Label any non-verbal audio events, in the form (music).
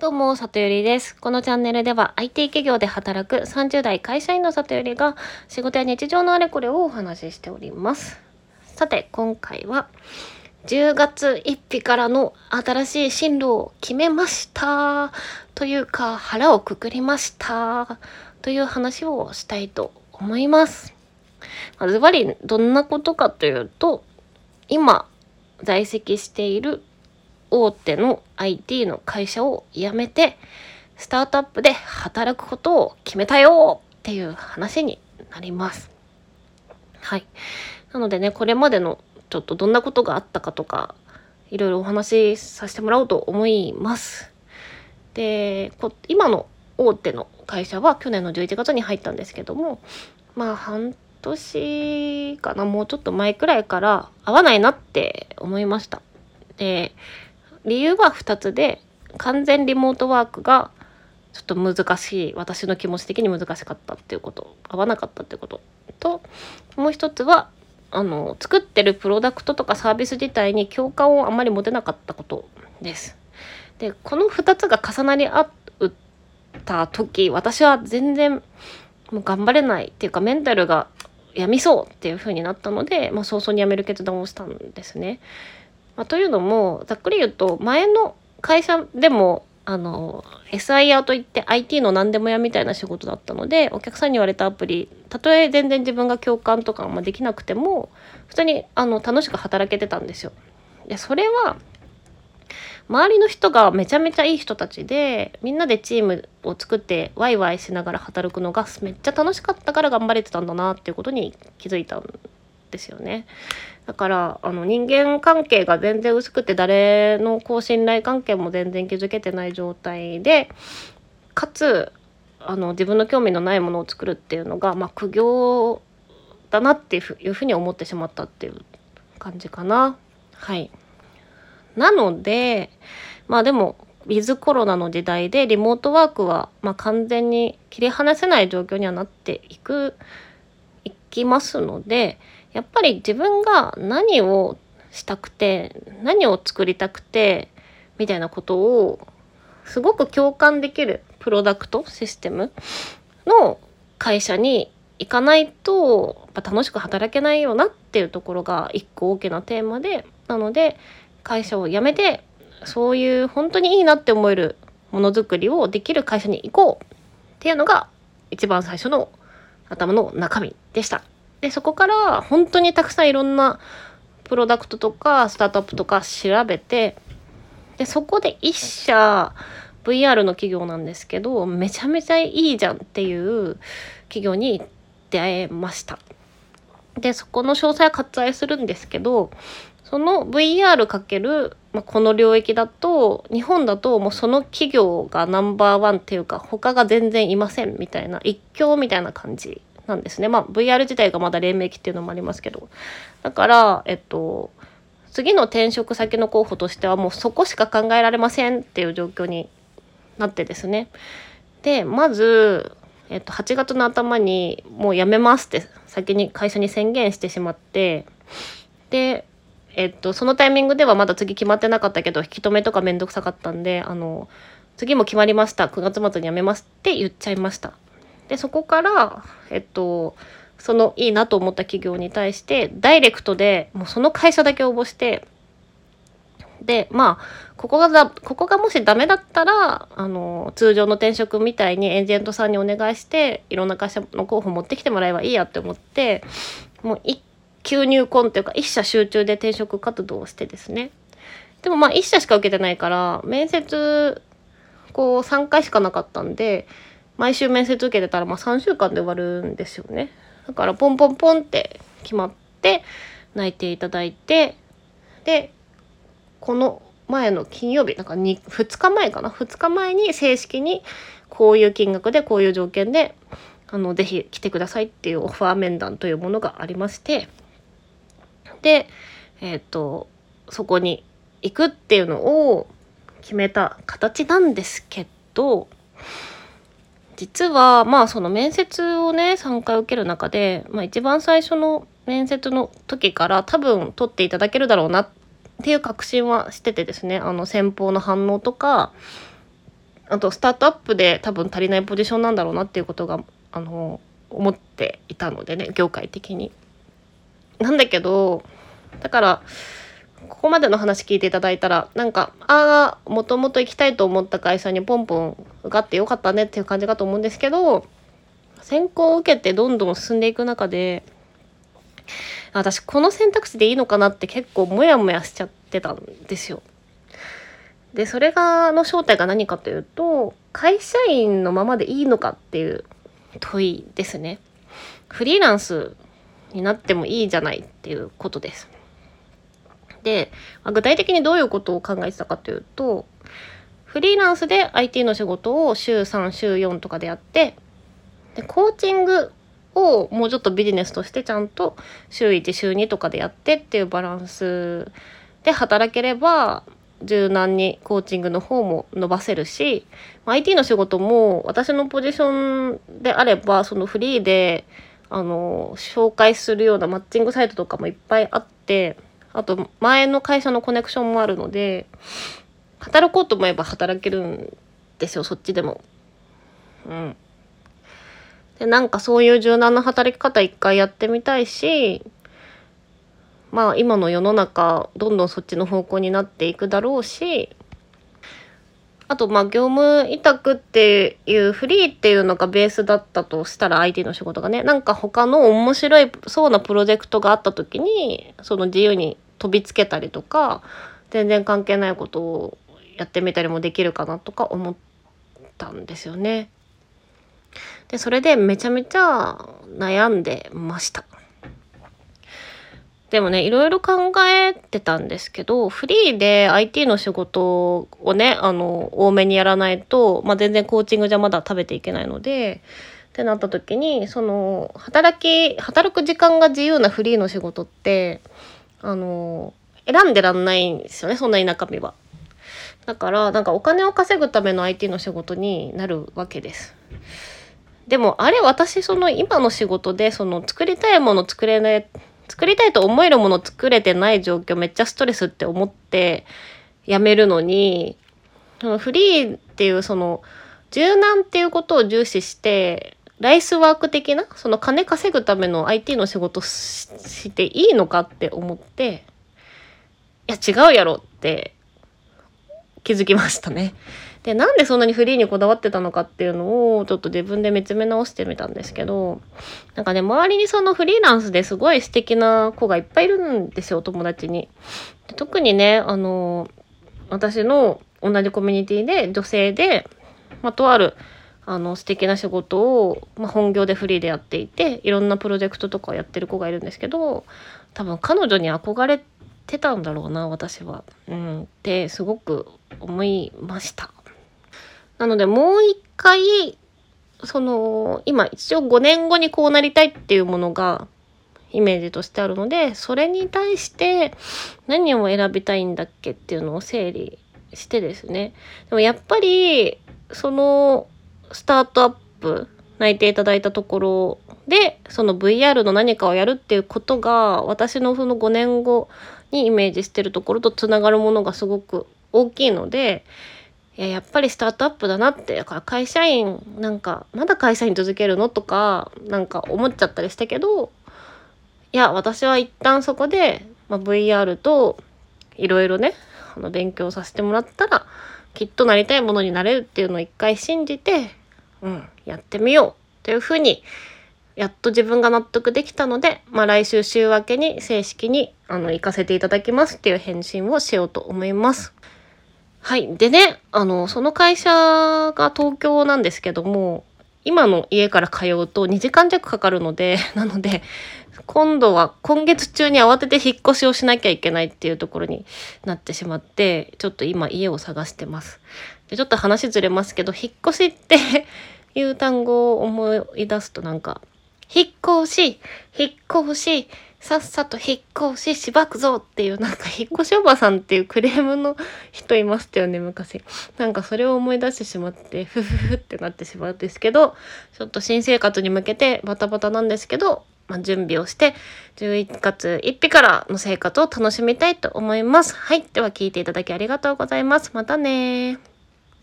どうも、里よりです。このチャンネルでは IT 企業で働く30代会社員の里よりが仕事や日常のあれこれをお話ししております。さて、今回は10月1日からの新しい進路を決めましたというか腹をくくりましたという話をしたいと思います。ズバリどんなことかというと今在籍している大手の IT の会社を辞めて、スタートアップで働くことを決めたよっていう話になります。はい。なのでね、これまでのちょっとどんなことがあったかとか、いろいろお話しさせてもらおうと思います。で、今の大手の会社は去年の11月に入ったんですけども、まあ半年かな、もうちょっと前くらいから合わないなって思いました。で、理由は2つで完全リモートワークがちょっと難しい私の気持ち的に難しかったっていうこと合わなかったっていうことともう一つはあの作ってるプロダクトとかサービス自体に共感をあまり持てなかったことです。でこの2つが重なり合った時私は全然もう頑張れないっていうかメンタルがやみそうっていう風になったので、まあ、早々に辞める決断をしたんですね。まあ、というのもざっくり言うと前の会社でもあの SIR といって IT の何でも屋みたいな仕事だったのでお客さんに言われたアプリたとえ全然自分が共感とかもできなくても普通にあの楽しく働けてたんですよ。でそれは周りの人がめちゃめちゃいい人たちでみんなでチームを作ってワイワイしながら働くのがめっちゃ楽しかったから頑張れてたんだなっていうことに気づいたんですよね。だからあの人間関係が全然薄くて誰のこう信頼関係も全然築けてない状態でかつあの自分の興味のないものを作るっていうのが、まあ、苦行だなっていうふうに思ってしまったっていう感じかな。はい、なのでまあでもウィズコロナの時代でリモートワークは、まあ、完全に切り離せない状況にはなっていくいきますのでやっぱり自分が何をしたくて何を作りたくてみたいなことをすごく共感できるプロダクトシステムの会社に行かないとやっぱ楽しく働けないよなっていうところが一個大きなテーマでなので会社を辞めてそういう本当にいいなって思えるものづくりをできる会社に行こうっていうのが一番最初の頭の中身でした。でそこから本当にたくさんいろんなプロダクトとかスタートアップとか調べてでそこで一社 VR の企業なんですけどめちゃめちゃいいじゃんっていう企業に出会えました。でそこの詳細は割愛するんですけどその VR かける、まあ、この領域だと日本だともうその企業がナンバーワンっていうか他が全然いませんみたいな一強みたいな感じなんですね。まあ VR 自体がまだ黎明期っていうのもありますけど。だから、えっと、次の転職先の候補としてはもうそこしか考えられませんっていう状況になってですね。で、まず、えっと、8月の頭にもう辞めますって先に会社に宣言してしまって、で、えっと、そのタイミングではまだ次決まってなかったけど、引き止めとかめんどくさかったんで、あの、次も決まりました。9月末に辞めますって言っちゃいました。でそこからえっとそのいいなと思った企業に対してダイレクトでもうその会社だけ応募してでまあここがだここがもしダメだったらあの通常の転職みたいにエージェントさんにお願いしていろんな会社の候補持ってきてもらえばいいやって思ってもう一級入婚っていうか一社集中で転職活動をしてですね。でもまあ一社しか受けてないから面接こう3回しかなかったんで毎週面接受けてたらまあ3週間で終わるんですよね。だからポンポンポンって決まって泣いていただいてでこの前の金曜日なんか 2, 2日前かな？2日前に正式にこういう金額でこういう条件であのぜひ来てくださいっていうオファー面談というものがありましてでえっ、ー、とそこに行くっていうのを決めた形なんですけど実はまあその面接をね3回受ける中で、まあ、一番最初の面接の時から多分取っていただけるだろうなっていう確信はしててですねあの先方の反応とかあとスタートアップで多分足りないポジションなんだろうなっていうことがあの思っていたのでね業界的に。なんだけどだからここまでの話聞いていただいたらなんかああもともと行きたいと思った会社にポンポン受かってよかったねっていう感じかと思うんですけど選考を受けてどんどん進んでいく中で私この選択肢でいいのかなって結構モヤモヤしちゃってたんですよ。でそれがの正体が何かというと会社員のままでいいのかっていう問いですね。フリーランスになってもいいじゃないっていうことです。で、まあ、具体的にどういうことを考えてたかというとフリーランスで IT の仕事を週3週4とかでやってでコーチングをもうちょっとビジネスとしてちゃんと週1週2とかでやってっていうバランスで働ければ柔軟にコーチングの方も伸ばせるし IT の仕事も私のポジションであればそのフリーであの紹介するようなマッチングサイトとかもいっぱいあってあと前の会社のコネクションもあるので働こうと思えば働けるんですよそっちでも。うん。でなんかそういう柔軟な働き方一回やってみたいしまあ今の世の中どんどんそっちの方向になっていくだろうしあとまあ業務委託っていうフリーっていうのがベースだったとしたら IT の仕事がねなんか他の面白いそうなプロジェクトがあった時にその自由に飛びつけたりとか全然関係ないことをやってみたりもできるかなとか思ったんですよね。でそれでめちゃめちゃ悩んでました。でもね、いろいろ考えてたんですけど、フリーで IT の仕事をね、あの、多めにやらないと、まあ、全然コーチングじゃまだ食べていけないので、ってなった時に、その、働き、働く時間が自由なフリーの仕事って、あの、選んでらんないんですよね、そんな中身は。だから、なんかお金を稼ぐための IT の仕事になるわけです。でも、あれ、私、その今の仕事で、その作りたいもの作れない、作りたいと思えるもの作れてない状況めっちゃストレスって思ってやめるのにフリーっていうその柔軟っていうことを重視してライスワーク的なその金稼ぐための IT の仕事していいのかって思っていや違うやろって気づきましたね。でなんでそんなにフリーにこだわってたのかっていうのをちょっと自分で見つめ直してみたんですけどなんかね周りにそのフリーランスですごい素敵な子がいっぱいいるんですよ友達に。特にねあの私の同じコミュニティで女性で、まあ、とあるあの素敵な仕事を、まあ、本業でフリーでやっていていろんなプロジェクトとかやってる子がいるんですけど多分彼女に憧れてたんだろうな私は。うん、ってすごく思いました。なのでもう一回、その、今一応5年後にこうなりたいっていうものがイメージとしてあるので、それに対して何を選びたいんだっけっていうのを整理してですね。でもやっぱり、そのスタートアップ、泣いていただいたところで、その VR の何かをやるっていうことが、私のその5年後にイメージしてるところとつながるものがすごく大きいので、ややっぱりスタートアップだなってだから会社員なんかまだ会社員続けるのとかなんか思っちゃったりしたけどいや私は一旦そこで、まあ、VR といろいろねあの勉強させてもらったらきっとなりたいものになれるっていうのを一回信じて、うん、やってみようというふうにやっと自分が納得できたので、まあ、来週週明けに正式にあの行かせていただきますっていう返信をしようと思います。はい。でね、あの、その会社が東京なんですけども、今の家から通うと2時間弱かかるので、(laughs) なので、今度は今月中に慌てて引っ越しをしなきゃいけないっていうところになってしまって、ちょっと今家を探してます。でちょっと話ずれますけど、引っ越しって (laughs) いう単語を思い出すとなんか、引っ越し、引っ越し、さっさと引っ越ししばくぞっていうなんか引っ越しおばさんっていうクレームの人いましたよね昔。なんかそれを思い出してしまってフフフってなってしまうんですけどちょっと新生活に向けてバタバタなんですけど、まあ、準備をして11月1日からの生活を楽しみたいと思います。はい。では聞いていただきありがとうございます。またね